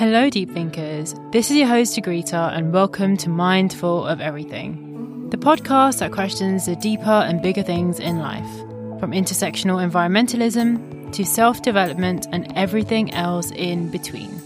Hello, deep thinkers. This is your host, Agrita, and welcome to Mindful of Everything, the podcast that questions the deeper and bigger things in life, from intersectional environmentalism to self development and everything else in between.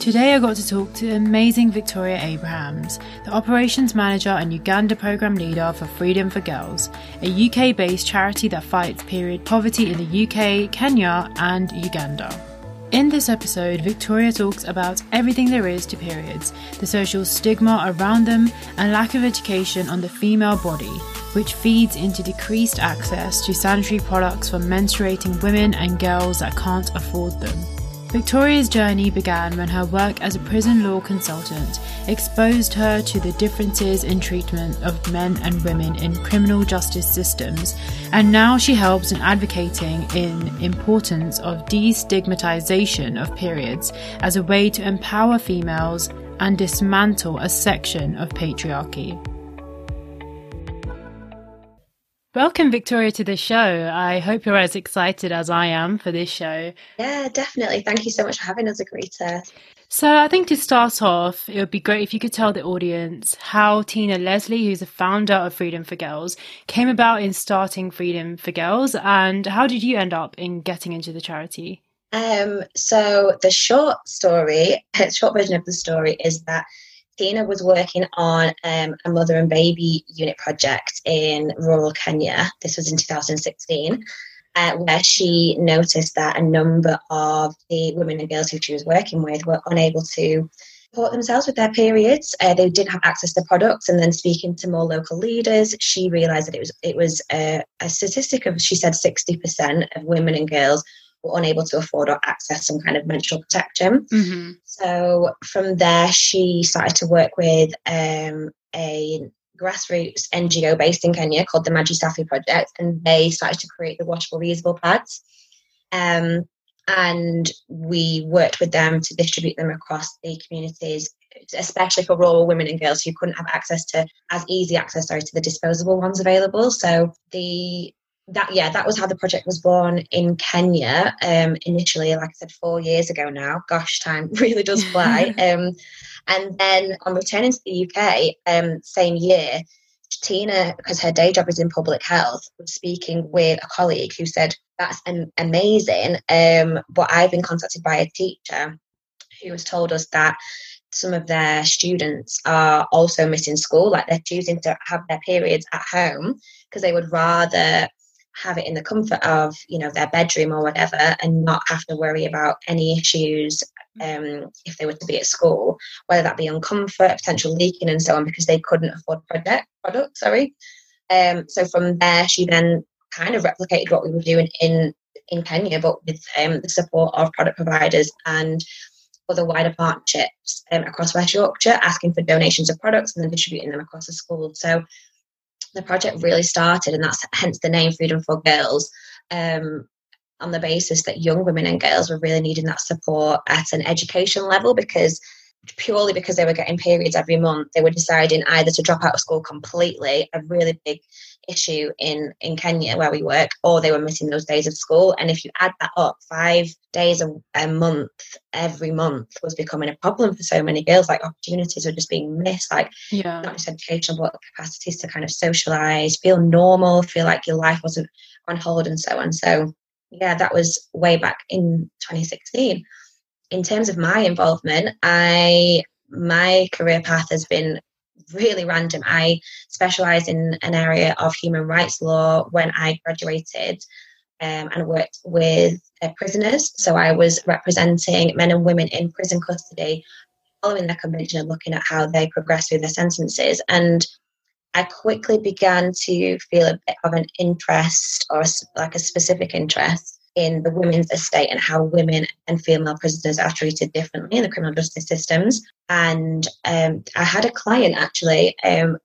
Today, I got to talk to amazing Victoria Abrahams, the operations manager and Uganda program leader for Freedom for Girls, a UK based charity that fights period poverty in the UK, Kenya, and Uganda. In this episode, Victoria talks about everything there is to periods, the social stigma around them, and lack of education on the female body, which feeds into decreased access to sanitary products for menstruating women and girls that can't afford them. Victoria's journey began when her work as a prison law consultant exposed her to the differences in treatment of men and women in criminal justice systems, and now she helps in advocating in importance of destigmatization of periods as a way to empower females and dismantle a section of patriarchy. Welcome, Victoria, to the show. I hope you're as excited as I am for this show. Yeah, definitely. Thank you so much for having us, Agrita. So, I think to start off, it would be great if you could tell the audience how Tina Leslie, who's the founder of Freedom for Girls, came about in starting Freedom for Girls, and how did you end up in getting into the charity? Um, so, the short story, the short version of the story is that Tina was working on um, a mother and baby unit project in rural Kenya. This was in 2016, uh, where she noticed that a number of the women and girls who she was working with were unable to support themselves with their periods. Uh, they didn't have access to products, and then speaking to more local leaders, she realised that it was it was a, a statistic of she said 60% of women and girls were unable to afford or access some kind of menstrual protection. Mm-hmm. So from there, she started to work with um, a grassroots NGO based in Kenya called the Maji Safi Project, and they started to create the washable reusable pads. Um, and we worked with them to distribute them across the communities, especially for rural women and girls who couldn't have access to as easy access sorry, to the disposable ones available. So the that yeah that was how the project was born in kenya um, initially like i said four years ago now. Gosh time really does fly. Um, and then on returning to the uk um, same year tina because her day job is in public health was speaking with a colleague who said that's an- amazing. Um, but i've been contacted by a teacher who has told us that some of their students are also missing school like they're choosing to have their periods at home because they would rather have it in the comfort of you know their bedroom or whatever and not have to worry about any issues um, if they were to be at school whether that be on comfort potential leaking and so on because they couldn't afford product product sorry. Um, so from there she then kind of replicated what we were doing in in Kenya but with um, the support of product providers and other wider partnerships um, across West Yorkshire asking for donations of products and then distributing them across the school. So the project really started, and that's hence the name Freedom for Girls, um, on the basis that young women and girls were really needing that support at an education level because purely because they were getting periods every month, they were deciding either to drop out of school completely, a really big issue in, in Kenya where we work, or they were missing those days of school. And if you add that up, five days a, a month every month was becoming a problem for so many girls. Like opportunities were just being missed, like yeah. not just educational, but capacities to kind of socialize, feel normal, feel like your life wasn't on hold, and so on. So, yeah, that was way back in 2016 in terms of my involvement, I my career path has been really random. I specialised in an area of human rights law when I graduated um, and worked with uh, prisoners. So I was representing men and women in prison custody following their conviction and looking at how they progress through their sentences. And I quickly began to feel a bit of an interest or like a specific interest in the women's estate and how women and female prisoners are treated differently in the criminal justice systems. And um, I had a client actually um,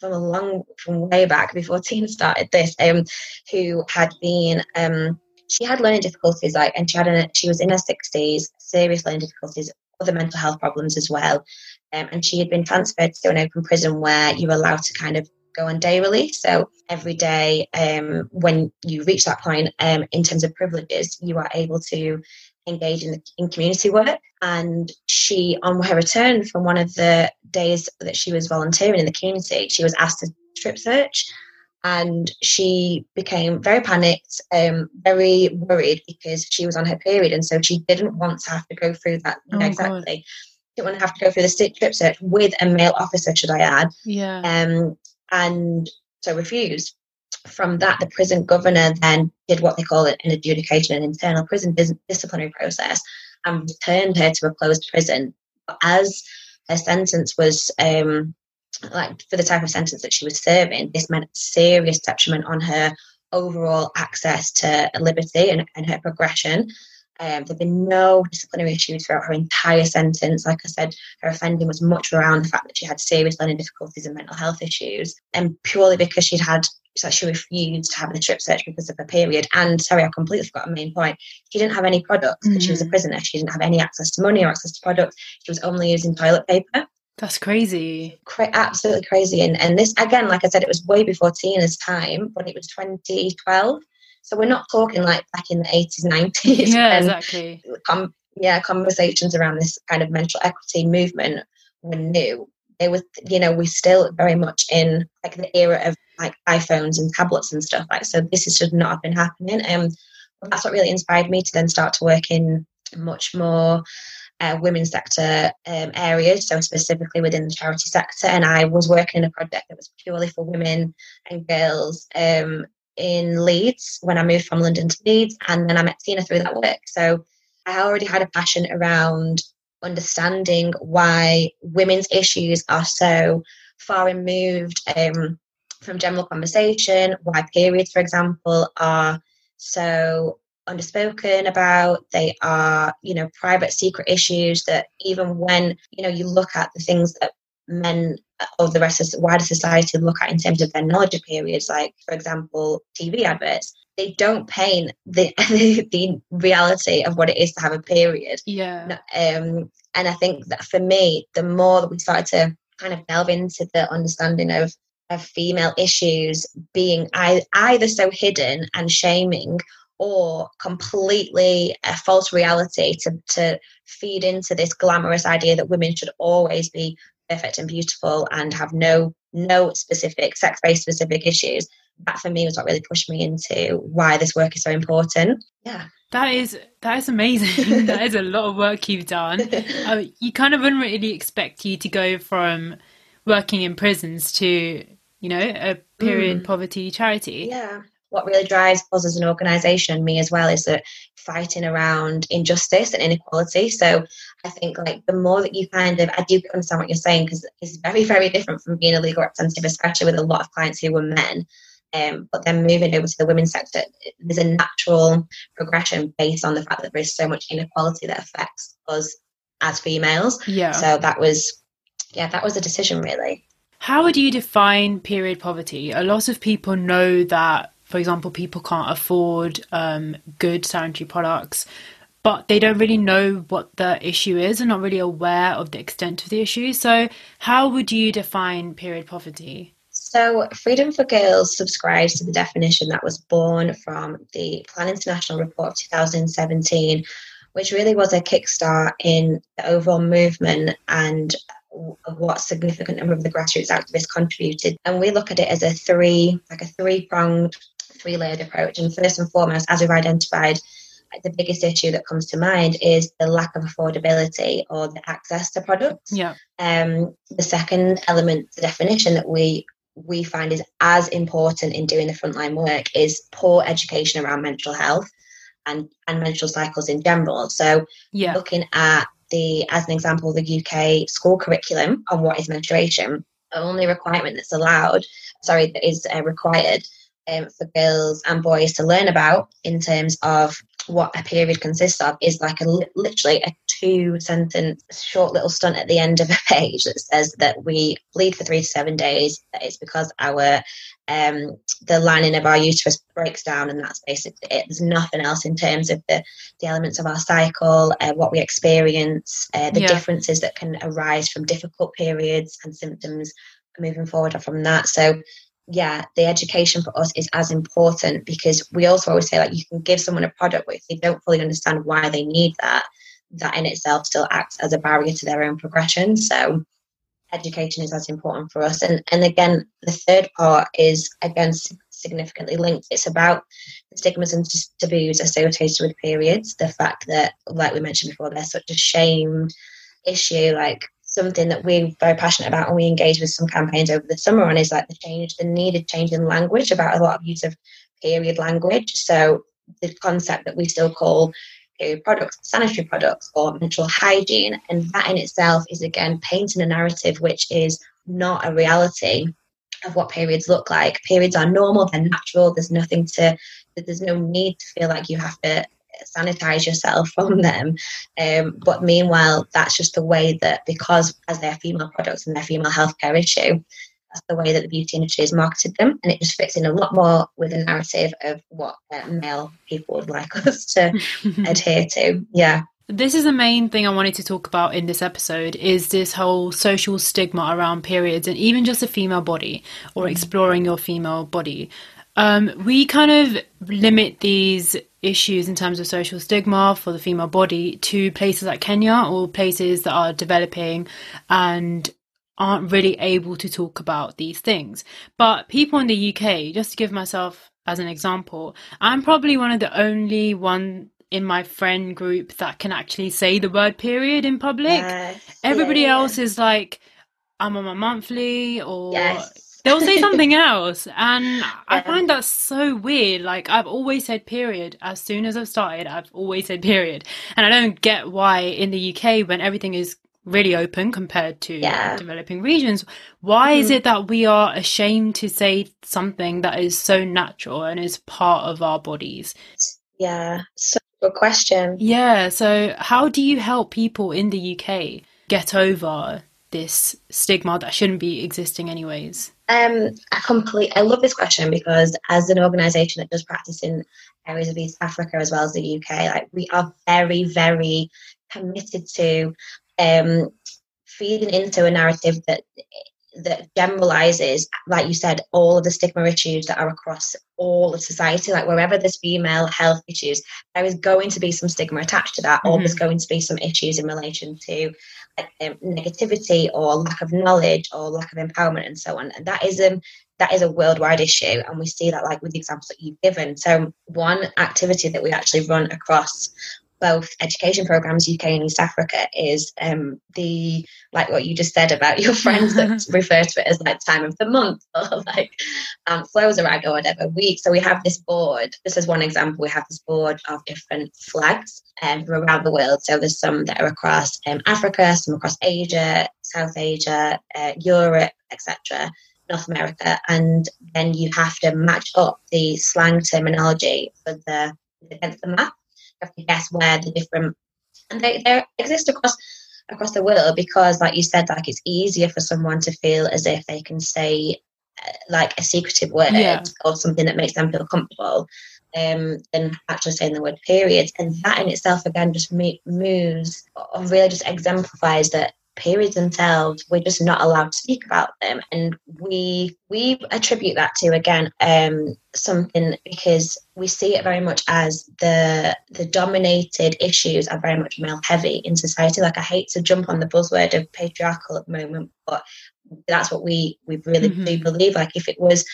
from a long, from way back before Tina started this, um, who had been, um, she had learning difficulties, like, and she had, a, she was in her sixties, serious learning difficulties, other mental health problems as well. Um, and she had been transferred to an open prison where you're allowed to kind of go on day release. So every day, um, when you reach that point, um, in terms of privileges, you are able to engage in, in community work. And she, on her return from one of the days that she was volunteering in the community, she was asked to strip search and she became very panicked, um, very worried because she was on her period, and so she didn't want to have to go through that Oh, exactly. God. She didn't want to have to go through the strip search with a male officer, should I add? Yeah. um, and so refused. From that, the prison governor then did what they call an adjudication, an internal prison dis- disciplinary process, and returned her to a closed prison. But as her sentence was, um, like for the type of sentence that she was serving, this meant serious detriment on her overall access to liberty and, and her progression. Um, there've been no disciplinary issues throughout her entire sentence. Like I said, her offending was much around the fact that she had serious learning difficulties and mental health issues, and purely because she'd had so she refused to have the strip search because of her period. And sorry, I completely forgot a main point. She didn't have any products because she was a Mm. prisoner. She didn't have any access to money or access to products. She was only using toilet paper. That's crazy. Cra- absolutely crazy. And and this again, like I said, it was way before Tina's time, but it was 2012. So we're not talking like back in the 80s, 90s. Yeah, exactly. com- yeah, conversations around this kind of menstrual equity movement were new. They were, you know, we're still very much in like the era of like iPhones and tablets and stuff like. So this is should not have been happening. Um, but that's what really inspired me to then start to work in much more uh, women's sector um, areas. So specifically within the charity sector, and I was working in a project that was purely for women and girls um, in Leeds when I moved from London to Leeds, and then I met Tina through that work. So I already had a passion around understanding why women's issues are so far removed um, from general conversation, why periods, for example, are so underspoken about. They are, you know, private, secret issues that even when, you know, you look at the things that men or the rest of the wider society look at in terms of their knowledge of periods, like, for example, TV adverts, they don't paint the, the reality of what it is to have a period. Yeah. Um, and I think that for me, the more that we started to kind of delve into the understanding of of female issues being either so hidden and shaming or completely a false reality to, to feed into this glamorous idea that women should always be perfect and beautiful and have no no specific sex-based specific issues that for me was what really pushed me into why this work is so important yeah That is that is amazing. that is a lot of work you've done. Uh, you kind of wouldn't really expect you to go from working in prisons to, you know, a period poverty charity. Yeah. What really drives us as an organisation, me as well, is that fighting around injustice and inequality. So I think like the more that you kind of, I do understand what you're saying because it's very, very different from being a legal representative, especially with a lot of clients who were men. Um, but then moving over to the women's sector, there's a natural progression based on the fact that there is so much inequality that affects us as females. Yeah. So that was, yeah, that was a decision really. How would you define period poverty? A lot of people know that, for example, people can't afford um, good sanitary products, but they don't really know what the issue is and not really aware of the extent of the issue. So, how would you define period poverty? So, Freedom for Girls subscribes to the definition that was born from the Plan International report of 2017, which really was a kickstart in the overall movement and what significant number of the grassroots activists contributed. And we look at it as a three, like a three pronged, three layered approach. And first and foremost, as we've identified, the biggest issue that comes to mind is the lack of affordability or the access to products. Yeah. Um, the second element, the definition that we we find is as important in doing the frontline work is poor education around mental health and, and menstrual cycles in general. So Yeah. looking at the as an example the UK school curriculum on what is menstruation, the only requirement that's allowed, sorry, that is uh, required um, for girls and boys to learn about in terms of what a period consists of is like a literally a two sentence short little stunt at the end of a page that says that we bleed for three to seven days. That it's because our um the lining of our uterus breaks down and that's basically it. There's nothing else in terms of the the elements of our cycle uh, what we experience uh, the Yeah. differences that can arise from difficult periods and symptoms moving forward from that. So yeah, the education for us is as important because we also always say like you can give someone a product, but if they don't fully understand why they need that, that in itself still acts as a barrier to their own progression. So education is as important for us. And and again, the third part is again significantly linked. It's about the stigmas and taboos associated with periods. The fact that, like we mentioned before, they're such a shame issue. Like something that we're very passionate about and we engage with some campaigns over the summer on is like the change, the needed change in language about a lot of use of period language. So the concept that we still call period products, sanitary products, or menstrual hygiene, and that in itself is again painting a narrative which is not a reality of what periods look like. Periods are normal, they're natural, there's nothing to, there's no need to feel like you have to sanitize yourself from them. Um, but meanwhile, that's just the way that because as they're female products and they're female healthcare issue, that's the way that the beauty industry has marketed them, and it just fits in a lot more with the narrative of what uh, male people would like us to adhere to. Yeah. This is the main thing I wanted to talk about in this episode is this whole social stigma around periods and even just a female body or exploring your female body. Um, we kind of limit these issues in terms of social stigma for the female body to places like Kenya or places that are developing and aren't really able to talk about these things. But people in the UK, just to give myself as an example, I'm probably one of the only one in my friend group that can actually say the word period in public. Yes. Everybody yeah, else is like, I'm on my monthly or yes they'll say something else and yeah. i find that so weird like i've always said period as soon as i've started i've always said period and i don't get why in the uk when everything is really open compared to yeah. developing regions why mm-hmm. is it that we are ashamed to say something that is so natural and is part of our bodies yeah so good question yeah so how do you help people in the uk get over this stigma that shouldn't be existing anyways um, I complete. I love this question because as an organisation that does practice in areas of East Africa as well as the UK, like we are very, very committed to um, feeding into a narrative that that generalizes, like you said, all of the stigma issues that are across all of society. Like wherever there's female health issues, there is going to be some stigma attached to that, mm-hmm. or there's mm-hmm. going to be some issues in relation to um, negativity or lack of knowledge or lack of empowerment and so on. And that is um, that is a worldwide issue, and we see that like with the examples that you've given. So one activity that we actually run across both education programs UK and East Africa is um, the like what you just said about your friends that refer to it as like time of the month or like um, flows around or whatever. We so we have this board. This is one example. We have this board of different flags um, from around the world. So there's some that are across um, Africa, some across Asia, South Asia, uh, Europe, etc. North America, and then you have to match up the slang terminology for the against the map have to guess where the different and they, they exist across across the world because like you said like it's easier for someone to feel as if they can say uh, like a secretive word yeah. or something that makes them feel comfortable um, than actually saying the word period and that in itself again just moves or really just exemplifies that periods themselves we're just not allowed to speak about them. And we we attribute that to again um, something because we see it very much as the the dominated issues are very much male heavy in society. Like i hate to jump on the buzzword of patriarchal at the moment but that's what we we really mm-hmm. do believe. Like if it was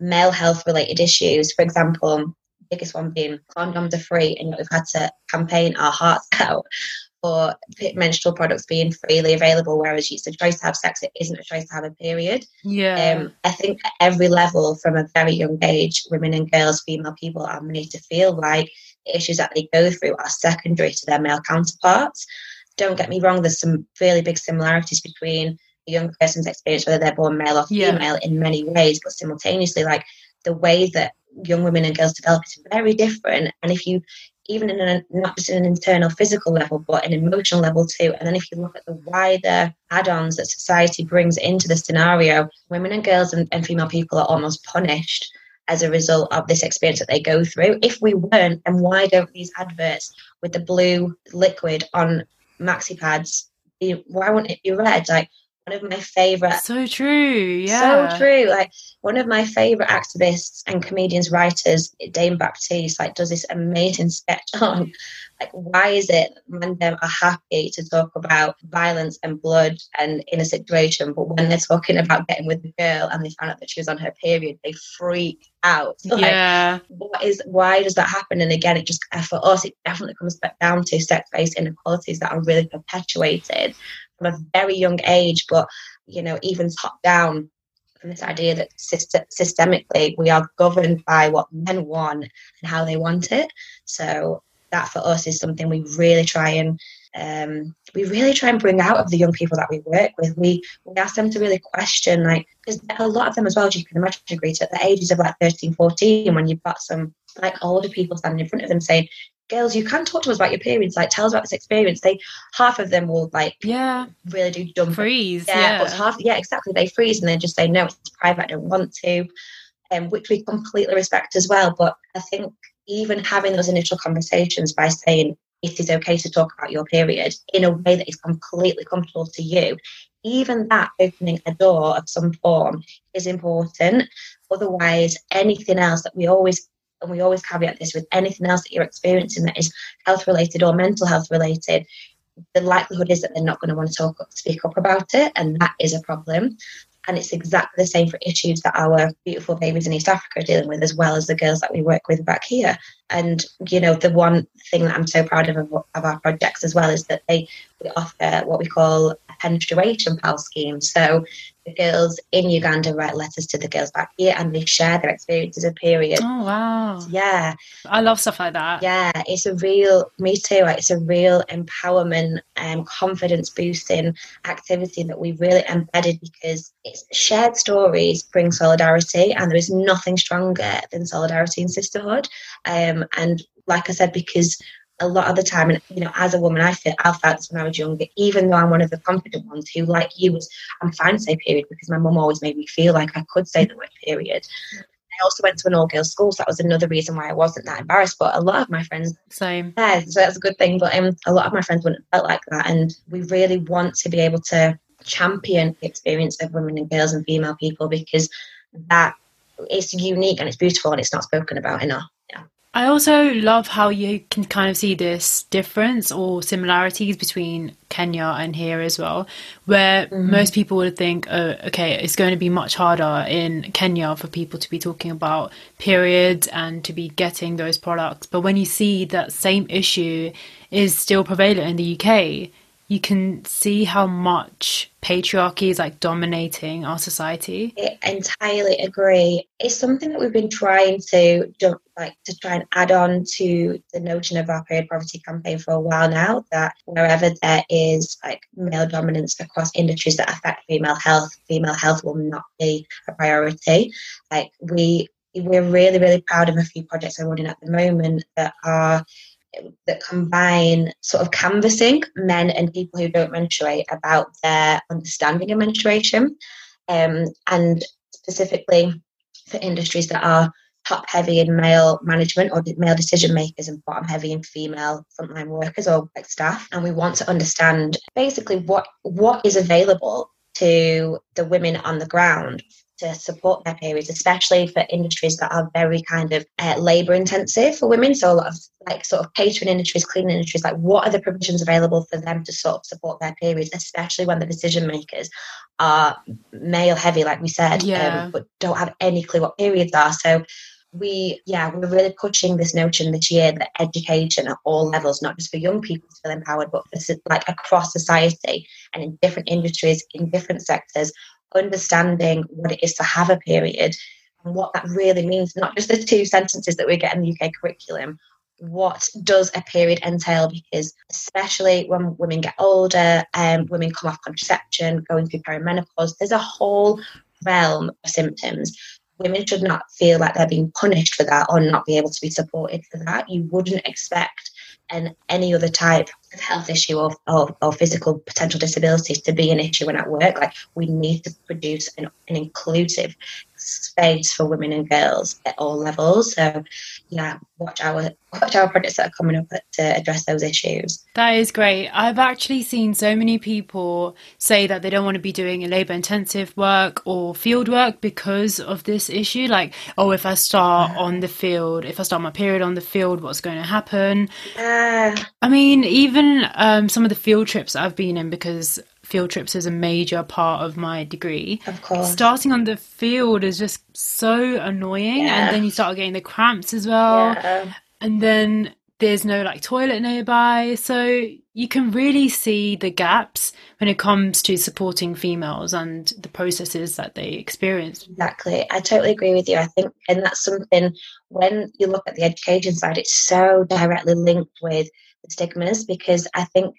male health related issues for example biggest one being condoms are free and we've had to campaign our hearts out for menstrual products being freely available, whereas it's a choice to have sex, it isn't a choice to have a period. Yeah. Um, I think at every level, from a very young age, women and girls, female people are made to feel like the issues that they go through are secondary to their male counterparts. Don't get me wrong, there's some really big similarities between a young person's experience, whether they're born male or female, yeah. in many ways, but simultaneously, like the way that young women and girls develop is very different. And if you even in a, not just in an internal physical level, but an emotional level too. And then if you look at the wider add-ons that society brings into the scenario, women and girls and, and female people are almost punished as a result of this experience that they go through. If we weren't, and why don't these adverts with the blue liquid on maxi pads, why wouldn't it be red? Like one of my favorite so true yeah. so true like one of my favorite activists and comedians writers dame baptiste like does this amazing sketch on like why is it when men are happy to talk about violence and blood and in a situation but when they're talking about getting with the girl and they found out that she was on her period they freak out. Like, yeah. what is why does that happen? And again it just for us it definitely comes back down to sex-based inequalities that are really perpetuated from a very young age, but you know, even top down from this idea that systemically we are governed by what men want and how they want it. So that for us is something we really try and um, we really try and bring out of the young people that we work with. We we ask them to really question, like, because a lot of them as well, as you can imagine, Agrita, at the ages of like 13, 14, when you've got some like older people standing in front of them saying, girls, you can talk to us about your periods. Like, tell us about this experience. They half of them will like, yeah, really do dumb freeze. Yeah, yeah, but half, yeah, exactly. They freeze and they just say no, it's private. I don't want to, um, which we completely respect as well. But I think even having those initial conversations by saying it is okay to talk about your period in a way that is completely comfortable to you, even that opening a door of some form is important. Otherwise, anything else that we always and we always caveat this with anything else that you're experiencing that is health related or mental health related, the likelihood is that they're not going to want to talk speak up about it, and that is a problem. And it's exactly the same for issues that our beautiful babies in East Africa are dealing with, as well as the girls that we work with back here. And you know, the one thing that I'm so proud of of, of our projects as well is that they we offer what we call a menstruation pal scheme. So the girls in Uganda write letters to the girls back here and they share their experiences of period. Oh wow. Yeah. I love stuff like that. Yeah, it's a real me too. It's a real empowerment and confidence boosting activity that we've really embedded because it's shared stories bring solidarity and there is nothing stronger than solidarity and sisterhood. Um, and like I said, because a lot of the time, and you know, as a woman, I feel I felt this when I was younger. Even though I'm one of the confident ones who, like you, was I'm fine to say period because my mum always made me feel like I could say the word period. I also went to an all girls school, so that was another reason why I wasn't that embarrassed. But a lot of my friends, same, yeah, so that's a good thing. But um, a lot of my friends wouldn't have felt like that, and we really want to be able to champion the experience of women and girls and female people because that is unique and it's beautiful and it's not spoken about enough. I also love how you can kind of see this difference or similarities between Kenya and here as well, where mm-hmm. most people would think, oh, okay, it's going to be much harder in Kenya for people to be talking about periods and to be getting those products. But when you see that same issue is still prevalent in the UK, you can see how much patriarchy is like dominating our society. I entirely agree. It's something that we've been trying to like to try and add on to the notion of our period poverty campaign for a while now. That wherever there is like male dominance across industries that affect female health, female health will not be a priority. Like we we're really really proud of a few projects I'm running at the moment that are that combine sort of canvassing men and people who don't menstruate about their understanding of menstruation, um, and specifically for industries that are top heavy in male management or male decision makers and bottom heavy in female frontline workers or like staff. And we want to understand basically what what is available to the women on the ground to support their periods, especially for industries that are very kind of uh, labour intensive for women. So a lot of like sort of catering industries, cleaning industries, like what are the provisions available for them to sort of support their periods, especially when the decision makers are male heavy, like we said, um, yeah. um, but don't have any clue what periods are. So we yeah we're really pushing this notion this year that education at all levels not just for young people to feel empowered but for like across society and in different industries in different sectors understanding what it is to have a period and what that really means, not just the two sentences that we get in the UK curriculum. What does a period entail? Because especially when women get older and um, women come off contraception, going through perimenopause, there's a whole realm of symptoms. Women should not feel like they're being punished for that or not be able to be supported for that. You wouldn't expect and any other type of health issue or, or, or, physical potential disabilities to be an issue when at work. Like we need to produce an, an inclusive space for women and girls at all levels. So, yeah, watch our watch our projects that are coming up to address those issues. That is great. I've actually seen so many people say that they don't want to be doing a labour intensive work or field work because of this issue. Like, oh, if I start on the field, if I start my period on the field, what's going to happen? I mean, even um, some of the field trips I've been in because field trips is a major part of my degree. Of course. Starting on the field is just so annoying. Yeah. And then you start getting the cramps as well. Yeah. And then there's no like toilet nearby. So you can really see the gaps when it comes to supporting females and the processes that they experience. Exactly. I totally agree with you. I think, and that's something when you look at the education side, it's so directly linked with the stigmas because I think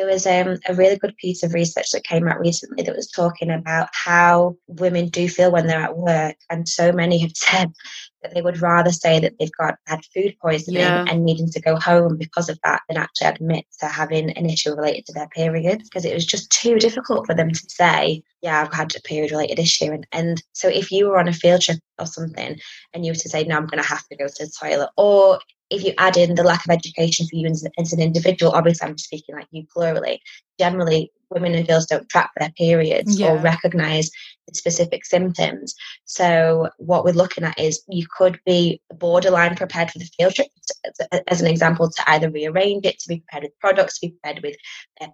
there was um, a really good piece of research that came out recently that was talking about how women do feel when they're at work. And so many have said that they would rather say that they've got bad food poisoning yeah. and needing to go home because of that than actually admit to having an issue related to their period because it was just too difficult for them to say, yeah, I've had a period related issue. And, and so if you were on a field trip or something and you were to say, no, I'm going to have to go to the toilet, or if you add in the lack of education for you as, as an individual, obviously I'm speaking like you plurally, generally women and girls don't track their periods yeah. or recognize the specific symptoms. So what we're looking at is you could be borderline prepared for the field trip, as an example, to either rearrange it, to be prepared with products, to be prepared with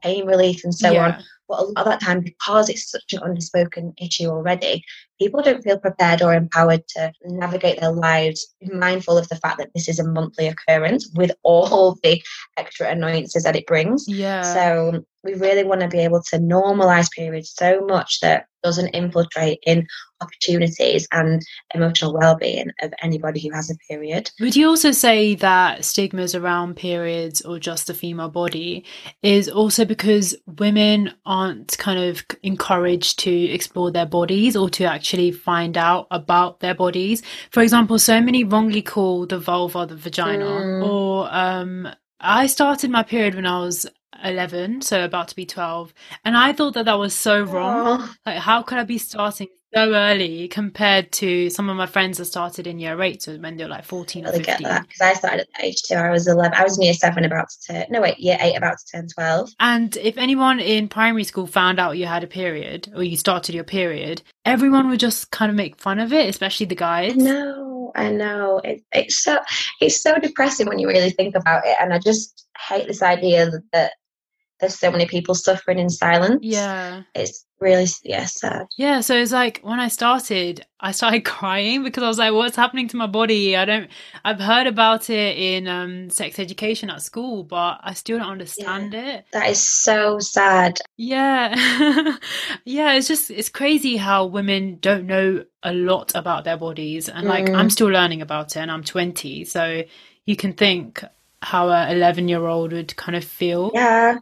pain relief and so yeah. on. But a lot of that time, because it's such an unspoken issue already, people don't feel prepared or empowered to navigate their lives, mindful of the fact that this is a monthly occurrence with all the extra annoyances that it brings. Yeah. So we really want to be able to normalize periods so much that doesn't infiltrate in opportunities and emotional well-being of anybody who has a period. Would you also say that stigmas around periods or just the female body is also because women aren't kind of encouraged to explore their bodies or to actually find out about their bodies? For example, so many wrongly call the vulva the vagina mm. or um I started my period when I was 11, so about to be 12. And I thought that that was so wrong. Aww. Like, how could I be starting so early compared to some of my friends that started in year eight, so when they're like 14 or 15? Get that because I started at age two I was 11, I was in year seven, about to turn, no, wait, year eight, about to turn 12. And if anyone in primary school found out you had a period or you started your period, everyone would just kind of make fun of it, especially the guys. No, I know. It, it's so it's so depressing when you really think about it. And I just hate this idea that there's so many people suffering in silence. Yeah. It's really yeah, sad. Yeah, so it's like when I started, I started crying because I was like, what's happening to my body? I don't I've heard about it in um sex education at school, but I still don't understand yeah. it. That is so sad. Yeah. yeah, it's just it's crazy how women don't know a lot about their bodies and like mm. I'm still learning about it and I'm 20, so you can think how a 11 year old would kind of feel. Yeah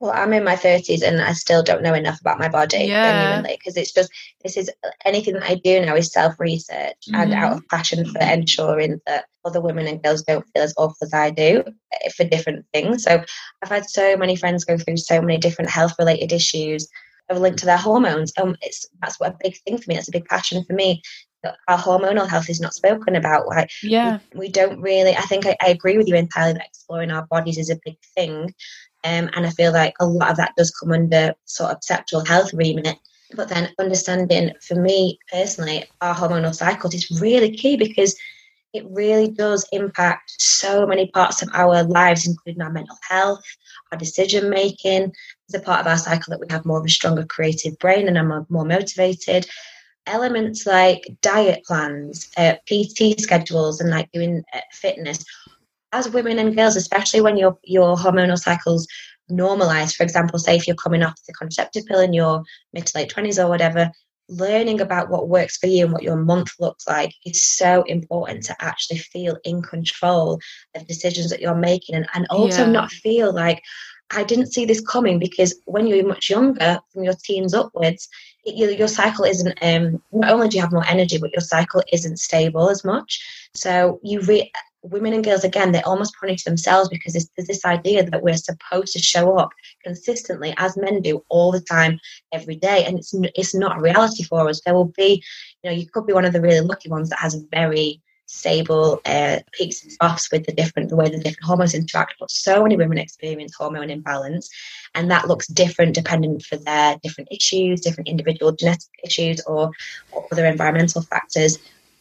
well, I'm in my 30s and I still don't know enough about my body yeah. genuinely because it's just this is anything that I do now is self research mm-hmm. and out of passion for ensuring that other women and girls don't feel as awful as I do eh, for different things. So I've had so many friends go through so many different health related issues of linked to their hormones. Um, it's that's what a big thing for me. That's a big passion for me. Our hormonal health is not spoken about. Like, yeah, we, we don't really. I think I, I agree with you entirely that exploring our bodies is a big thing um, and I feel like a lot of that does come under sort of sexual health remit. But then understanding for me personally, our hormonal cycles is really key because it really does impact so many parts of our lives, including our mental health, our decision making. There's a part of our cycle that we have more of a stronger creative brain and are more motivated. Elements like diet plans, uh, PT schedules, and like doing uh, fitness as women and girls, especially when your your hormonal cycles normalize, for example, say if you're coming off the contraceptive pill in your mid to late twenties or whatever, learning about what works for you and what your month looks like is so important to actually feel in control of decisions that you're making and, and also yeah. not feel like I didn't see this coming because when you're much younger, from your teens upwards, your, your cycle isn't, um, not only do you have more energy, but your cycle isn't stable as much. So you re- women and girls again they almost punish themselves because there's, this idea that we're supposed to show up consistently as men do all the time every day and it's it's not a reality for us there will be you know you could be one of the really lucky ones that has a very stable uh, peaks and troughs with the different the way the different hormones interact. But so many women experience hormone imbalance and that looks different depending for their different issues different individual genetic issues or, or other environmental factors.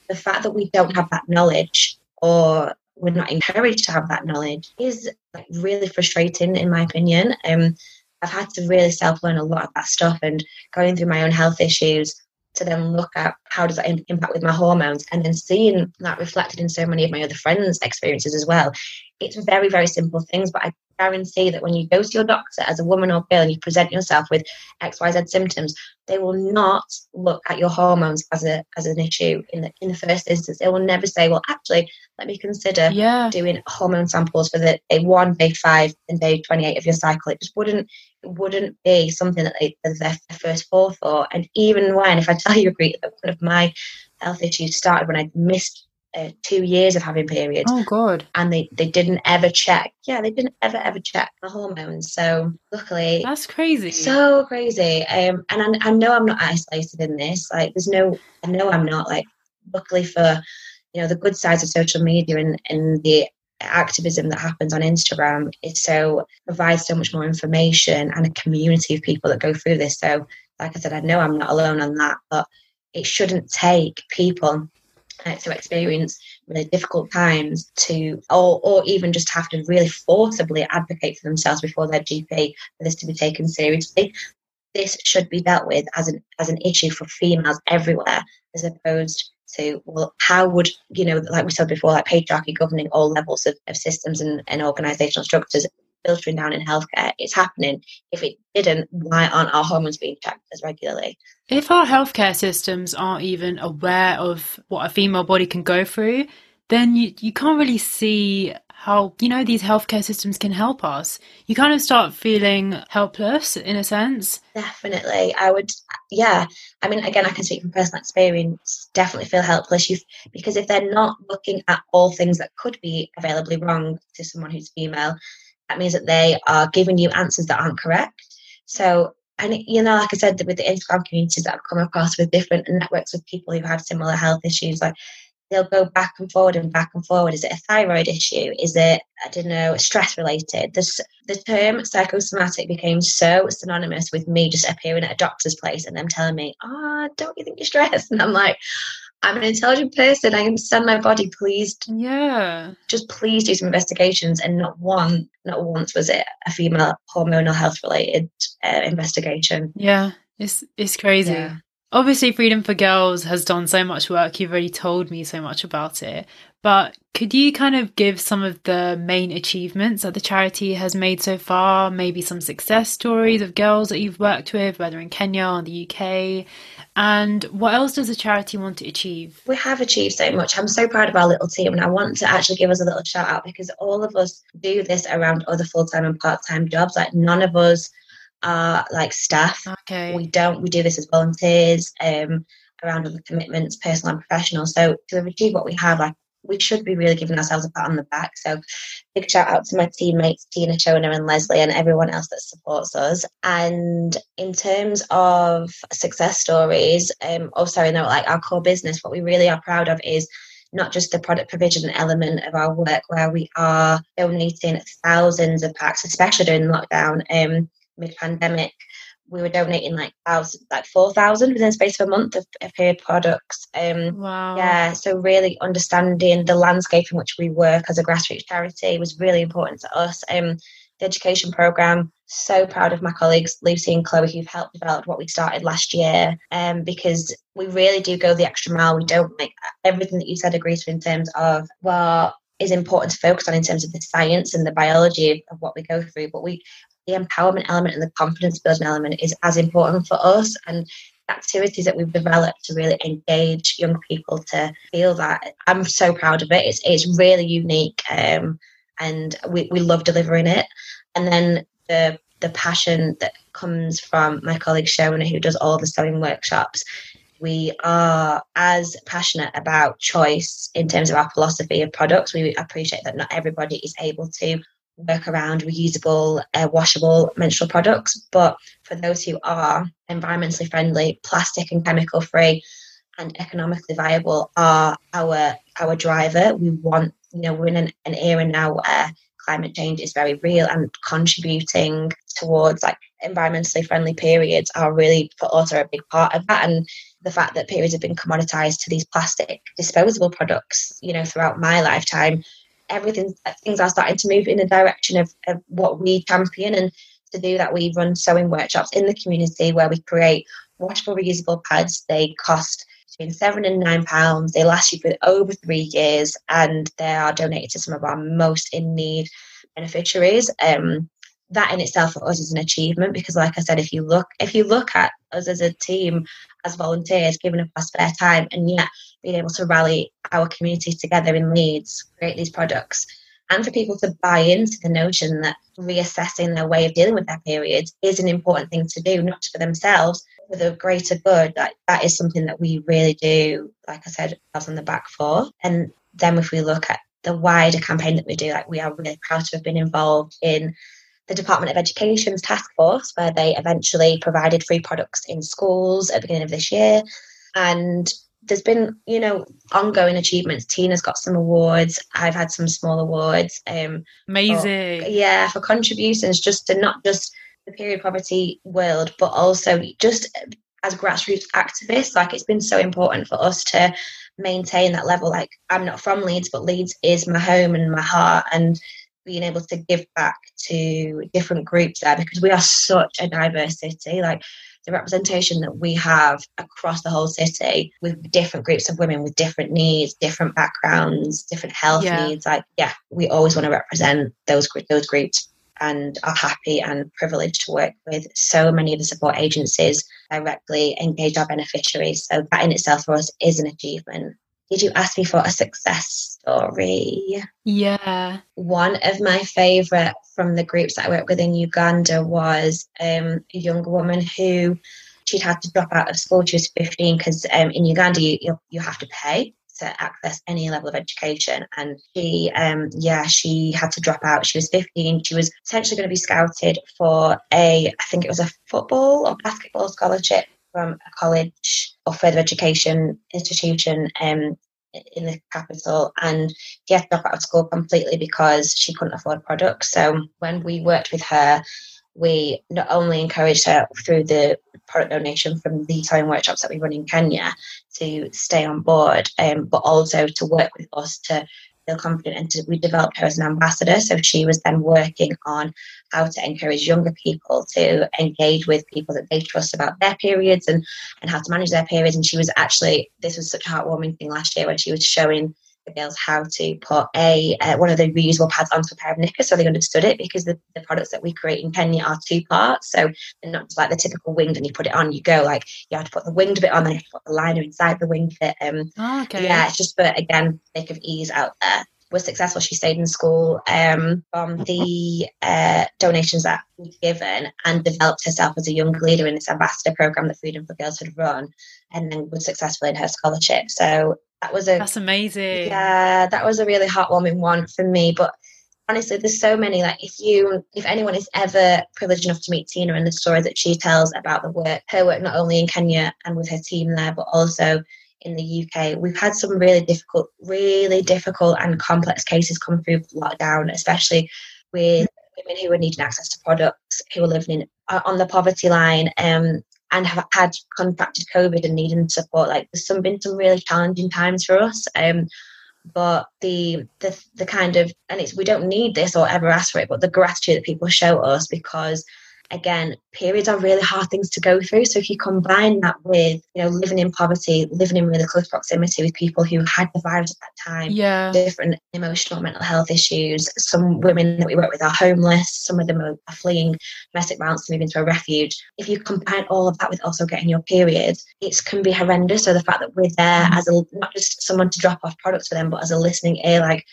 The fact that we don't have that knowledge or we're not encouraged to have that knowledge is really frustrating in my opinion. Um i've had to really self-learn a lot of that stuff and going through my own health issues to then look at how does that impact with my hormones and then seeing that reflected in so many of my other friends experiences as well. It's very very simple things but i guarantee that when you go to your doctor as a woman or girl and you present yourself with xyz symptoms they will not look at your hormones as a as an issue in the in the first instance. They will never say well actually let me consider yeah. doing hormone samples for the day one day five and day 28 of your cycle. It just wouldn't wouldn't be something that they, as their first forethought and even when if i tell you agree that one of my health issues started when i missed uh, two years of having periods. Oh God! And they they didn't ever check. Yeah, they didn't ever ever check the hormones. So luckily, that's crazy. So crazy. Um, and I, I know I'm not isolated in this. Like, there's no. I know I'm not. Like, luckily for you know the good sides of social media and and the activism that happens on Instagram it so provides so much more information and a community of people that go through this. So, like I said, I know I'm not alone on that, but it shouldn't take people uh, to experience really difficult times to or, or even just have to really forcibly advocate for themselves before their GP for this to be taken seriously. This should be dealt with as an as an issue for females everywhere, as opposed to well, how would you know, like we said before, like patriarchy governing all levels of, of systems and, and organizational structures filtering down in healthcare. It's happening. If it didn't, why aren't our hormones being checked as regularly? If our healthcare systems aren't even aware of what a female body can go through, then you, you can't really see how, you know, these healthcare systems can help us. You kind of start feeling helpless in a sense. Definitely. I would, yeah. I mean, again, I can speak from personal experience, definitely feel helpless you because if they're not looking at all things that could be availably wrong to someone who's female, that means that they are giving you answers that aren't correct. So, and you know, like I said, with the Instagram communities that I've come across with different networks of people who've had similar health issues, like they'll go back and forward and back and forward. Is it a thyroid issue? Is it, I don't know, stress related? This, the term psychosomatic became so synonymous with me just appearing at a doctor's place and them telling me, oh, don't you think you're stressed? And I'm like, I'm an intelligent person. I understand my body. Please, yeah, just please do some investigations. And not one, not once was it a female hormonal health related uh, investigation. Yeah, it's it's crazy. Yeah. Obviously, Freedom for Girls has done so much work. You've already told me so much about it. But could you kind of give some of the main achievements that the charity has made so far? Maybe some success stories of girls that you've worked with, whether in Kenya or the UK? And what else does the charity want to achieve? We have achieved so much. I'm so proud of our little team, and I want to actually give us a little shout out because all of us do this around other full time and part time jobs. Like, none of us are like staff. Okay. We don't, we do this as volunteers. Um, around other commitments, personal and professional. So to achieve what we have, like we should be really giving ourselves a pat on the back. So big shout out to my teammates, Tina, Shona and Leslie and everyone else that supports us. And in terms of success stories, um, oh sorry, no, like our core business, what we really are proud of is not just the product provision element of our work where we are donating thousands of packs, especially during lockdown, um, mid pandemic we were donating like thousand, like four thousand within the space of a month of, of paid products. Um, wow. Yeah, so really understanding the landscape in which we work as a grassroots charity was really important to us. Um, the education program. So proud of my colleagues Lucy and Chloe who've helped develop what we started last year. Um, because we really do go the extra mile. We don't like everything that you said agrees to in terms of what is important to focus on in terms of the science and the biology of, of what we go through. But we the empowerment element and the confidence building element is as important for us. And activities that we've developed to really engage young people to feel that i'm so proud of it. It's, it's really unique um, and we, we love delivering it. And then the the passion that comes from my colleague Shona who does all the sewing workshops we are as passionate about choice in terms of our philosophy of products. We appreciate that not everybody is able to work around reusable, uh, washable menstrual products, but for those who are environmentally friendly, plastic and chemical free, and economically viable are our our driver. We want, you know, we're in an, an era now where climate change is very real and contributing towards like environmentally friendly periods are really for us are a big part of that and the fact that periods have been commoditized to these plastic disposable products you know throughout my lifetime everything things are starting to move in the direction of, of what we champion and to do that we run sewing workshops in the community where we create washable reusable pads they cost between seven and nine pounds. They last you for over three years and they are donated to some of our most in need beneficiaries. Um, that in itself for us is an achievement because like I said, if you look if you look at us as a team as volunteers, giving up our spare time and yet being able to rally our community together in Leeds, create these products, and for people to buy into the notion that reassessing their way of dealing with their periods is an important thing to do, not just for themselves, for the greater good. That that is something that we really do, like I said, us on the back for. And then if we look at the wider campaign that we do, like we are really proud to have been involved in the Department of Education's task force, where they eventually provided free products in schools at the beginning of this year. And there's been, you know, ongoing achievements. Tina's got some awards. I've had some small awards. Um, Amazing. For, yeah, for contributions just to not just the period poverty world, but also just as grassroots activists. Like it's been so important for us to maintain that level. Like I'm not from Leeds, but Leeds is my home and my heart, and being able to give back to different groups there because we are such a diverse city. Like the representation that we have across the whole city with different groups of women with different needs, different backgrounds, different health yeah. needs. Like, yeah, we always want to represent those those groups and are happy and privileged to work with so many of the support agencies directly engage our beneficiaries. So that in itself for us is an achievement. Did you ask me for a success story? Yeah. One of my favourite from the groups that I work with in Uganda was um, a young woman who she'd had to drop out of school. She was 15 because um, in Uganda you, you, you have to pay to access any level of education. And she, um, yeah, she had to drop out. She was 15. She was essentially going to be scouted for a, I think it was a football or basketball scholarship from a college or further education institution um, in the capital and she had to drop out of school completely because she couldn't afford products. So when we worked with her, we not only encouraged her through the product donation from the sewing workshops that we run in Kenya to stay on board, um, but also to work with us to feel confident and we developed her as an ambassador. So she was then working on how to encourage younger people to engage with people that they trust about their periods and, and how to manage their periods. And she was actually, this was such a heartwarming thing last year when she was showing girls how to put a uh, one of the reusable pads onto a pair of knickers so they understood it because the, the products that we create in Kenya are two parts. So they're not just like the typical winged and you put it on, you go like you have to put the winged bit on, then you have to put the liner inside the winged bit. Um, oh, okay. Yeah, it's just for, again, sake of ease out there was successful. She stayed in school um, from the uh, donations that we'd given and developed herself as a young leader in this ambassador program that Freedom for Girls had run, and then was successful in her scholarship. So that was a that's amazing. Yeah, that was a really heartwarming one for me. But honestly, there's so many. Like if you, if anyone is ever privileged enough to meet Tina and the story that she tells about the work, her work not only in Kenya and with her team there, but also in the UK. We've had some really difficult, really difficult and complex cases come through lockdown, especially with women who are needing access to products, who are living in, uh, on the poverty line, um, and have had contracted COVID and needing support. Like there's some been some really challenging times for us. Um, but the the the kind of and it's we don't need this or ever ask for it, but the gratitude that people show us because again, periods are really hard things to go through. So if you combine that with, you know, living in poverty, living in really close proximity with people who had the virus at that time, yeah, different emotional mental health issues. Some women that we work with are homeless. Some of them are fleeing domestic violence to move into a refuge. If you combine all of that with also getting your period, it can be horrendous. So the fact that we're there mm-hmm. as a not just someone to drop off products for them, but as a listening ear, like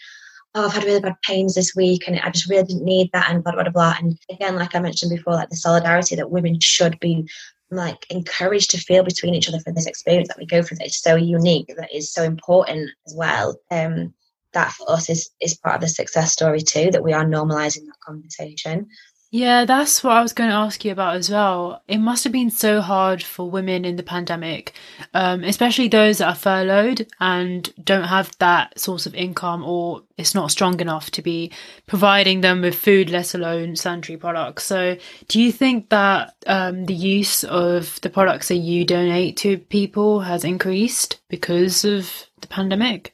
oh, I've had really bad pains this week and I just really didn't need that and blah, blah, blah, blah. And again, like I mentioned before, like the solidarity that women should be like encouraged to feel between each other for this experience that we go through that is so unique, that is so important as well. Um, that for us is is part of the success story too, that we are normalizing that conversation. Yeah, that's what I was going to ask you about as well. It must have been so hard for women in the pandemic, um, especially those that are furloughed and don't have that source of income or it's not strong enough to be providing them with food, let alone sanitary products. So, do you think that um, the use of the products that you donate to people has increased because of the pandemic?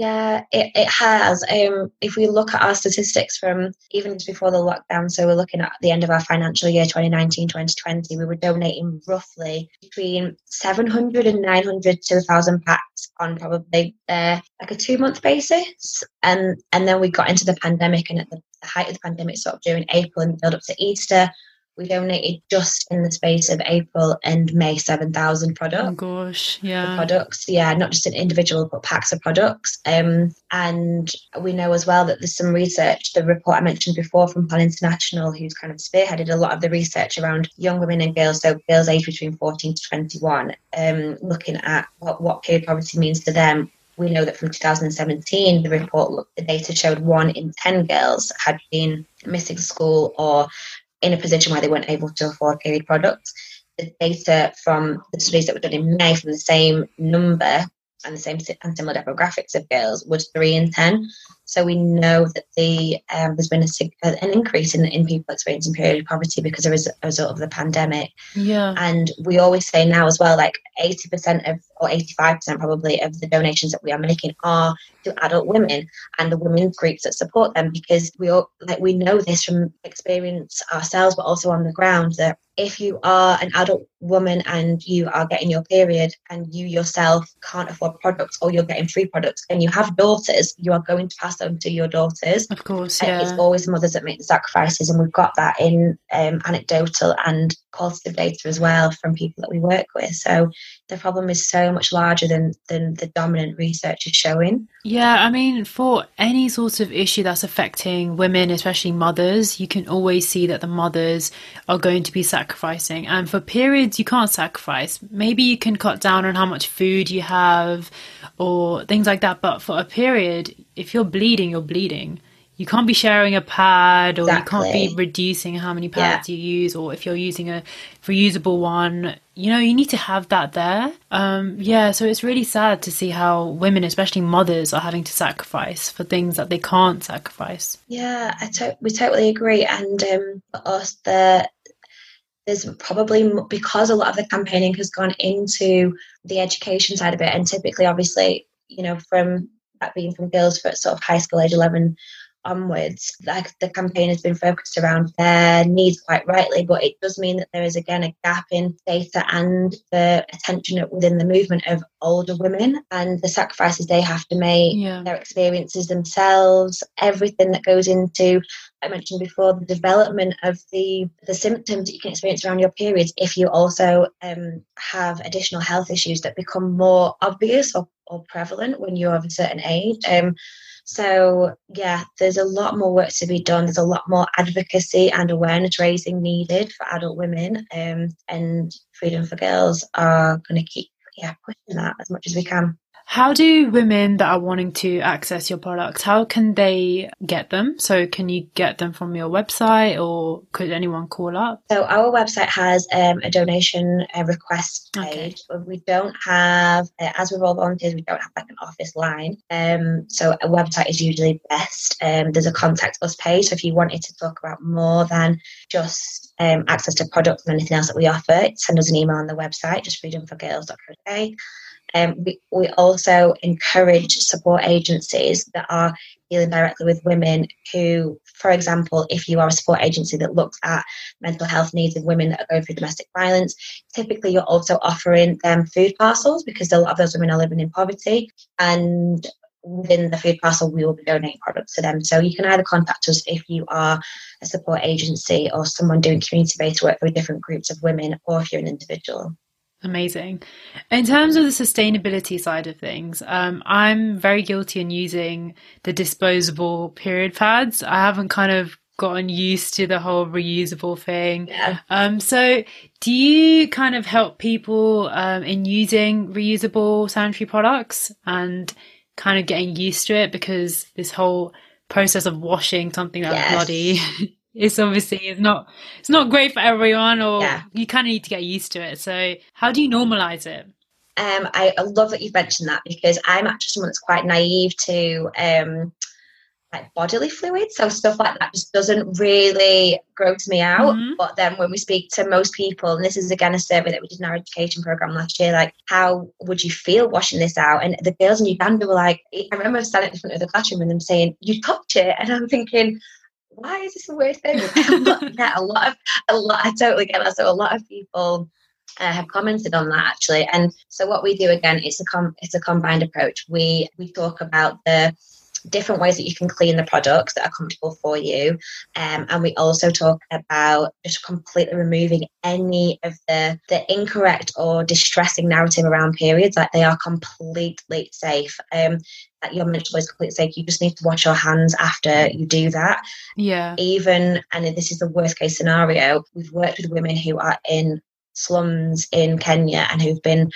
Yeah, it, it has. Um, if we look at our statistics from even just before the lockdown, so we're looking at the end of our financial year 2019 2020, we were donating roughly between 700 and 900 to 1,000 packs on probably uh, like a two month basis. And, and then we got into the pandemic, and at the height of the pandemic, sort of during April and build up to Easter, we donated just in the space of April and May 7,000 products. Oh gosh, yeah. Products, yeah, not just an individual, but packs of products. Um, and we know as well that there's some research, the report I mentioned before from Plan International, who's kind of spearheaded a lot of the research around young women and girls, so girls aged between 14 to 21, um, looking at what, what period poverty means to them we know that from 2017, the report, the data showed one in 10 girls had been missing school or in a position where they weren't able to afford period products. The data from the studies that were done in May from the same number and the same and similar demographics of girls was three in ten. So we know that the um, there's been a, an increase in, in people experiencing period poverty because there is a result of the pandemic. Yeah. And we always say now as well, like 80% of or 85% probably of the donations that we are making are to adult women and the women's groups that support them because we all like we know this from experience ourselves, but also on the ground that if you are an adult woman and you are getting your period and you yourself can't afford products or you're getting free products and you have daughters, you are going to pass them to your daughters. Of course, yeah. It's always mothers that make the sacrifices, and we've got that in um, anecdotal and qualitative data as well from people that we work with. So the problem is so much larger than than the dominant research is showing. Yeah, I mean, for any sort of issue that's affecting women, especially mothers, you can always see that the mothers are going to be sacrificing. And for periods, you can't sacrifice. Maybe you can cut down on how much food you have or things like that. But for a period, if you're bleeding, you're bleeding you can't be sharing a pad or exactly. you can't be reducing how many pads yeah. you use or if you're using a reusable one you know you need to have that there um, yeah so it's really sad to see how women especially mothers are having to sacrifice for things that they can't sacrifice yeah I to- we totally agree and um, for us the there's probably because a lot of the campaigning has gone into the education side of it and typically obviously you know from that being from girls for sort of high school age 11 onwards, like the campaign has been focused around their needs quite rightly, but it does mean that there is again a gap in data and the attention within the movement of older women and the sacrifices they have to make, yeah. their experiences themselves, everything that goes into I mentioned before the development of the the symptoms that you can experience around your periods if you also um, have additional health issues that become more obvious or, or prevalent when you're of a certain age. Um, so, yeah, there's a lot more work to be done. There's a lot more advocacy and awareness raising needed for adult women. Um, and Freedom for Girls are going to keep yeah, pushing that as much as we can. How do women that are wanting to access your products, how can they get them? So can you get them from your website or could anyone call up? So our website has um, a donation uh, request page. Okay. We don't have, uh, as with all volunteers, we don't have like an office line. Um, so a website is usually best. Um, there's a contact us page. So if you wanted to talk about more than just um, access to products and anything else that we offer, send us an email on the website, just freedomforgirls.co.uk. Um, we, we also encourage support agencies that are dealing directly with women who, for example, if you are a support agency that looks at mental health needs of women that are going through domestic violence, typically you're also offering them food parcels because a lot of those women are living in poverty. And within the food parcel, we will be donating products to them. So you can either contact us if you are a support agency or someone doing community based work with different groups of women, or if you're an individual. Amazing. In terms of the sustainability side of things, um, I'm very guilty in using the disposable period pads. I haven't kind of gotten used to the whole reusable thing. Yeah. Um, so do you kind of help people um, in using reusable sanitary products and kind of getting used to it because this whole process of washing something that's yes. bloody is obviously it's not it's not great for everyone or yeah. you kind of need to get used to it. So how do you normalize it? Um, I, I love that you've mentioned that because I'm actually someone that's quite naive to um, like bodily fluids. So stuff like that just doesn't really gross me out. Mm-hmm. But then when we speak to most people, and this is again a survey that we did in our education program last year, like how would you feel washing this out? And the girls in Uganda were like, I remember standing in front of the classroom and them saying, "You touch it," and I'm thinking. Why is this a weird thing? yeah, a lot of a lot. I totally get that. So a lot of people uh, have commented on that actually. And so what we do again, it's a com- it's a combined approach. We we talk about the different ways that you can clean the products that are comfortable for you. Um, and we also talk about just completely removing any of the, the incorrect or distressing narrative around periods, like they are completely safe. Um, that your menstrual is completely safe. You just need to wash your hands after you do that. Yeah. Even, and this is the worst case scenario, we've worked with women who are in slums in Kenya and who've been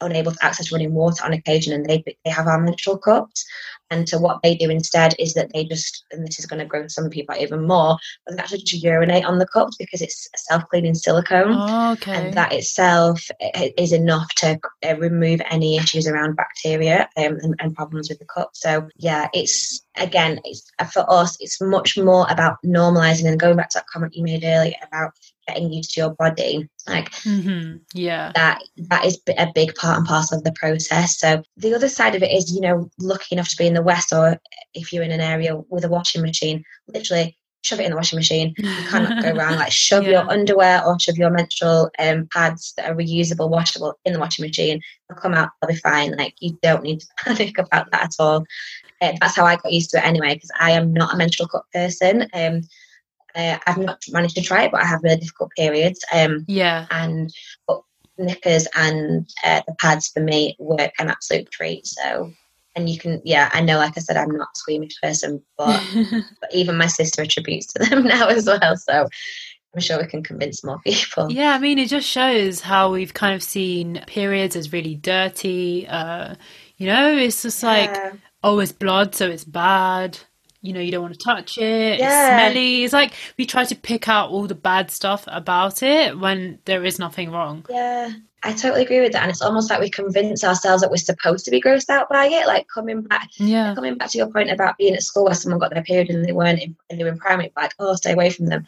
unable to access running water on occasion and they they have our menstrual cups and so what they do instead is that they just, and this is going to grow some people even more, but they actually just urinate on the cups because it's self-cleaning silicone. Oh, okay. And that itself is enough to uh, remove any issues around bacteria um, and, and, problems with the cup. So yeah, it's, again, it's, for us, it's much more about normalizing and going back to that comment you made earlier about getting used to your body like mm-hmm. yeah. that that is a big part and parcel of the process. So the other side of it is you know lucky enough to be in the west or if you're in an area with a washing machine literally shove it in the washing machine. You cannot go wrong. Like shove yeah. your underwear or shove your menstrual um, pads that are reusable washable in the washing machine. They'll come out they'll be fine. Like you don't need to panic about that at all. Uh, that's how i got used to it anyway because i am not a menstrual cup person. Um, uh, I've not managed to try it, but I have really difficult periods. Um, yeah. And but knickers and uh, the pads for me work an absolute treat. So, and you can, yeah, I know, like I said, I'm not a squeamish person, but but even my sister attributes to them now as well. So. I'm sure we can convince more people. Yeah, I mean, it just shows how we've kind of seen periods as really dirty. Uh, you know, it's just yeah. like, oh, it's blood, so it's bad you know, you don't want to touch it. Yeah. It's smelly. It's like we try to pick out all the bad stuff about it when there is nothing wrong. Yeah. I totally agree with that. And it's almost like we convince ourselves that we're supposed to be grossed out by it. Like coming back, yeah. coming back to your point about being at school where someone got their period and they weren't in, and they were in primary, like, oh, stay away from them.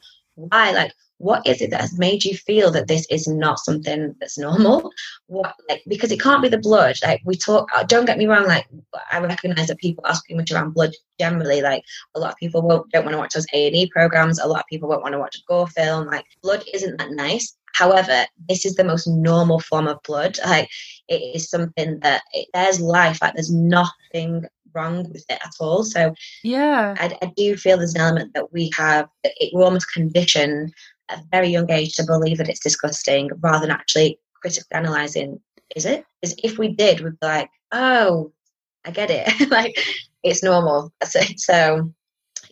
Why? Like, what is it that has made you feel that this is not something that's normal? What like because it can't be the blood. Like we talk uh, don't get me wrong like i recognize that people ask too much around blood generally like a lot of people won't don't want to watch those a&e programs a lot of people won't want to watch a gore film like blood isn't that nice. However this is the most normal form of blood. Like it is something that it, there's life like there's nothing wrong with it at all. So yeah, I, I, do feel there's an element that we have. It, we're almost conditioned at a very young age to believe that it's disgusting rather than actually critically analysing, is it? Is if we did, we'd be like, oh, I get it. like it's normal. That's it. So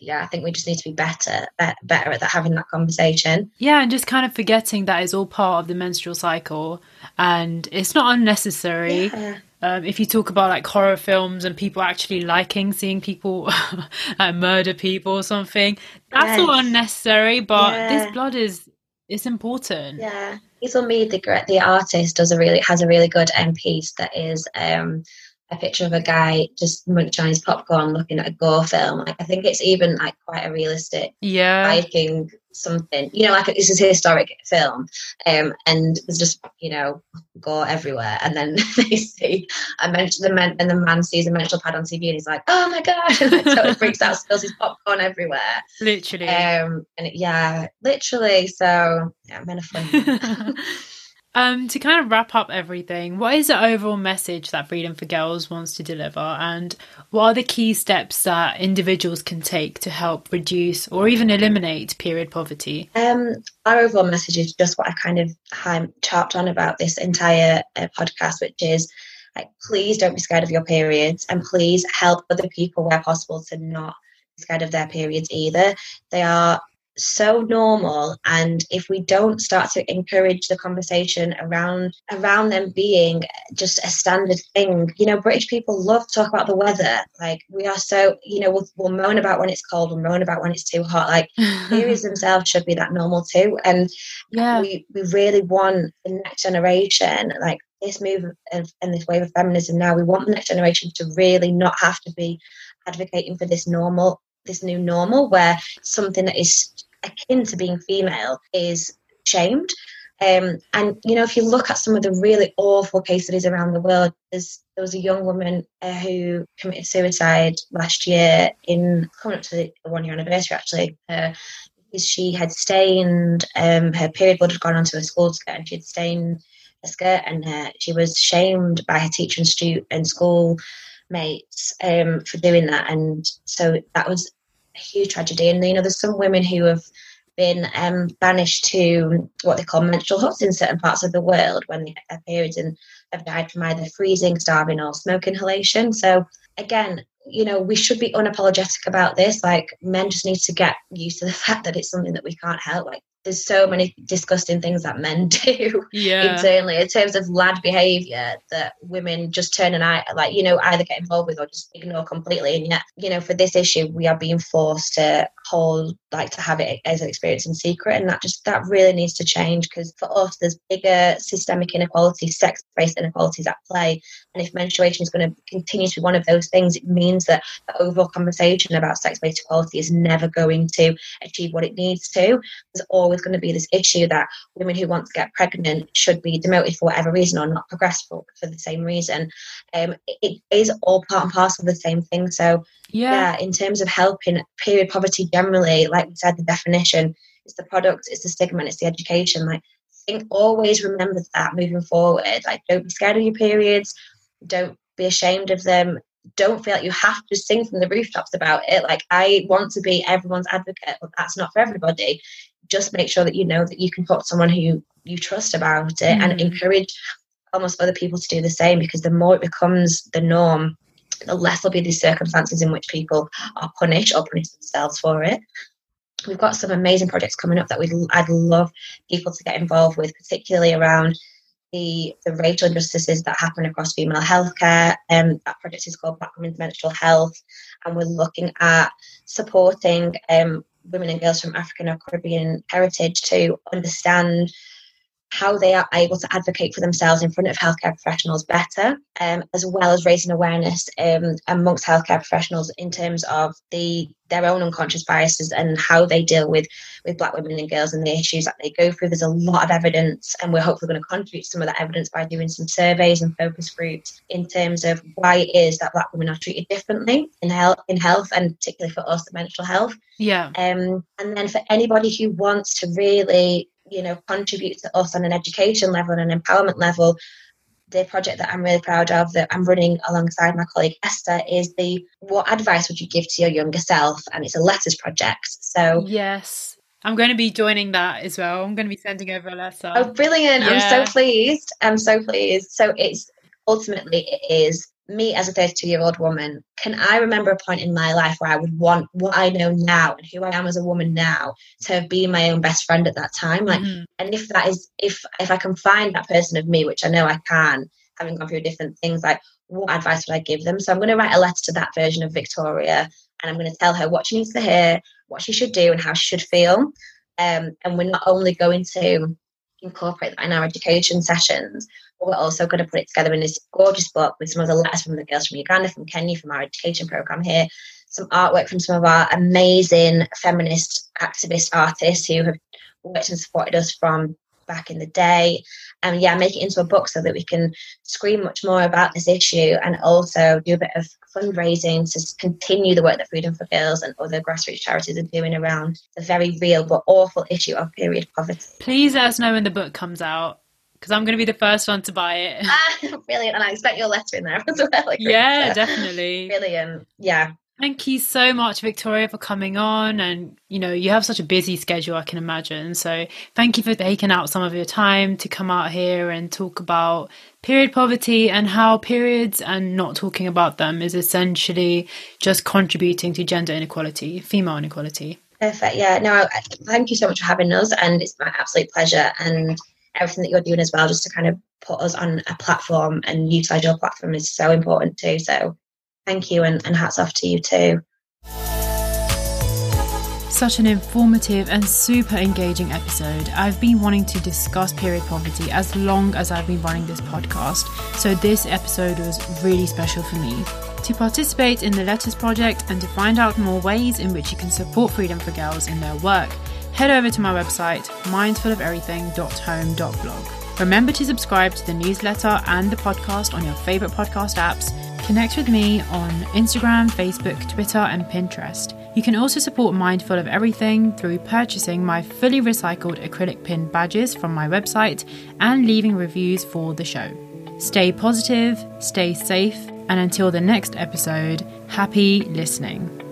yeah, I think we just need to be better, be- better at that, having that conversation. Yeah, and just kind of forgetting that is all part of the menstrual cycle, and it's not unnecessary. Yeah. Um, if you talk about like horror films and people actually liking seeing people like murder people or something, that's yes. all unnecessary. But yeah. this blood is it's important. Yeah, Hazel Mead, the the artist, does a really has a really good end piece that is um, a picture of a guy just munching on his popcorn looking at a gore film. Like I think it's even like quite a realistic yeah Viking something. You know, like this is a historic film, um, and there's just you know gore everywhere. And then they see I mentioned the man, and the man sees a menstrual pad on TV, and he's like, "Oh my god!" and like, totally freaks out, spills his popcorn everywhere. Literally. Um, and it, yeah, literally. So yeah, men are fun. Um, to kind of wrap up everything, what is the overall message that Freedom for Girls wants to deliver, and what are the key steps that individuals can take to help reduce or even eliminate period poverty? Um, our overall message is just what I've kind of charped on about this entire uh, podcast, which is like, please don't be scared of your periods, and please help other people where possible to not be scared of their periods either. They are so normal. And if we don't start to encourage the conversation around around them being just a standard thing you know british people love to talk about the weather. Like we are so you know we'll, we'll moan about when it's cold we'll moan about when it's too hot. Like periods themselves should be that normal too. And yeah. we, we really want the next generation like this move and, and this wave of feminism now we want the next generation to really not have to be advocating for this normal this new normal where something that is akin to being female is shamed. Um, and you know, if you look at some of the really awful case studies around the world, there was a young woman uh, who committed suicide last year in coming up to the one year anniversary actually. Uh, she had stained um, her period blood had gone onto her school skirt and she had stained her skirt and her, she was shamed by her teacher and student and school mates um, for doing that and so that was a huge tragedy. And you know, there's some women who have been um, banished to what they call menstrual huts in certain parts of the world when they get their periods and have died from either freezing, starving, or smoke inhalation. So again, you know, we should be unapologetic about this. Like men just need to get used to the fact that it's something that we can't help. Like there's so many disgusting things that men do yeah. internally in terms of lad behavior that women just turn an eye like you know either get involved with or just ignore completely. And yet you know for this issue we are being forced to hold like to have it as an experience in secret. And that just that really needs to change because for us there's bigger systemic inequalities sex-based inequalities at play. And if menstruation is going to continue to be one of those things it means that the overall conversation about sex-based equality is never going to achieve what it needs to. There's always going to be this issue that women who want to get pregnant should be demoted for whatever reason or not progress for, for the same reason. Um, it is all part and parcel of the same thing. So yeah. yeah in terms of helping period poverty generally like we said the definition is the product it's the stigma and it's the education. Like think always remember that moving forward. Like don't be scared of your periods. Don't be ashamed of them. Don't feel like you have to sing from the rooftops about it. Like i want to be everyone's advocate but that's not for everybody just make sure that you know that you can talk to someone who you trust about it mm. and encourage almost other people to do the same because the more it becomes the norm the less will be these circumstances in which people are punished or punish themselves for it. We've got some amazing projects coming up that we'd I'd love people to get involved with, particularly around the, the racial injustices that happen across female healthcare. Um, that project is called Black Women's Menstrual Health, and we're looking at supporting um, women and girls from African or Caribbean heritage to understand how they are able to advocate for themselves in front of healthcare professionals better, um, as well as raising awareness um, amongst healthcare professionals in terms of the their own unconscious biases and how they deal with with black women and girls and the issues that they go through. There's a lot of evidence, and we're hopefully going to contribute some of that evidence by doing some surveys and focus groups in terms of why it is that black women are treated differently in health, in health, and particularly for us, the mental health. Yeah. Um, and then for anybody who wants to really you know contribute to us on an education level and an empowerment level the project that I'm really proud of that I'm running alongside my colleague Esther is the what advice would you give to your younger self? And it's a letters project. So Yes. I'm going to be joining that as well. I'm going to be sending over a letter. Oh brilliant. Yeah. I'm so pleased. I'm so pleased. So it's ultimately it is me as a 32 year old woman, can I remember a point in my life where I would want what I know now and who I am as a woman now to have been my own best friend at that time? Like, mm-hmm. and if that is, if if I can find that person of me, which I know I can, having gone through different things, like what advice would I give them? So I'm going to write a letter to that version of Victoria, and I'm going to tell her what she needs to hear, what she should do, and how she should feel. Um, and we're not only going to incorporate that in our education sessions, we're also going to put it together in this gorgeous book with some of the letters from the girls from Uganda, from Kenya, from our education program here, some artwork from some of our amazing feminist activist artists who have worked and supported us from back in the day. And yeah, make it into a book so that we can scream much more about this issue and also do a bit of fundraising to continue the work that Freedom for Girls and other grassroots charities are doing around the very real but awful issue of period poverty. Please let us know when the book comes out because I'm going to be the first one to buy it. Ah, brilliant. And I expect your letter in there as well. yeah, definitely. Brilliant. Yeah. Thank you so much, Victoria, for coming on. And, you know, you have such a busy schedule, I can imagine. So thank you for taking out some of your time to come out here and talk about period poverty and how periods and not talking about them is essentially just contributing to gender inequality, female inequality. Perfect. Yeah. No, thank you so much for having us, and it's my absolute pleasure. And everything that you're doing as well, just to kind of put us on a platform and utilize your platform is so important too. So, thank you, and, and hats off to you too. Such an informative and super engaging episode. I've been wanting to discuss period poverty as long as I've been running this podcast, so this episode was really special for me. To participate in the Letters Project and to find out more ways in which you can support Freedom for Girls in their work, head over to my website, mindfulofeverything.home.blog. Remember to subscribe to the newsletter and the podcast on your favourite podcast apps. Connect with me on Instagram, Facebook, Twitter, and Pinterest. You can also support Mindful of Everything through purchasing my fully recycled acrylic pin badges from my website and leaving reviews for the show. Stay positive, stay safe, and until the next episode, happy listening.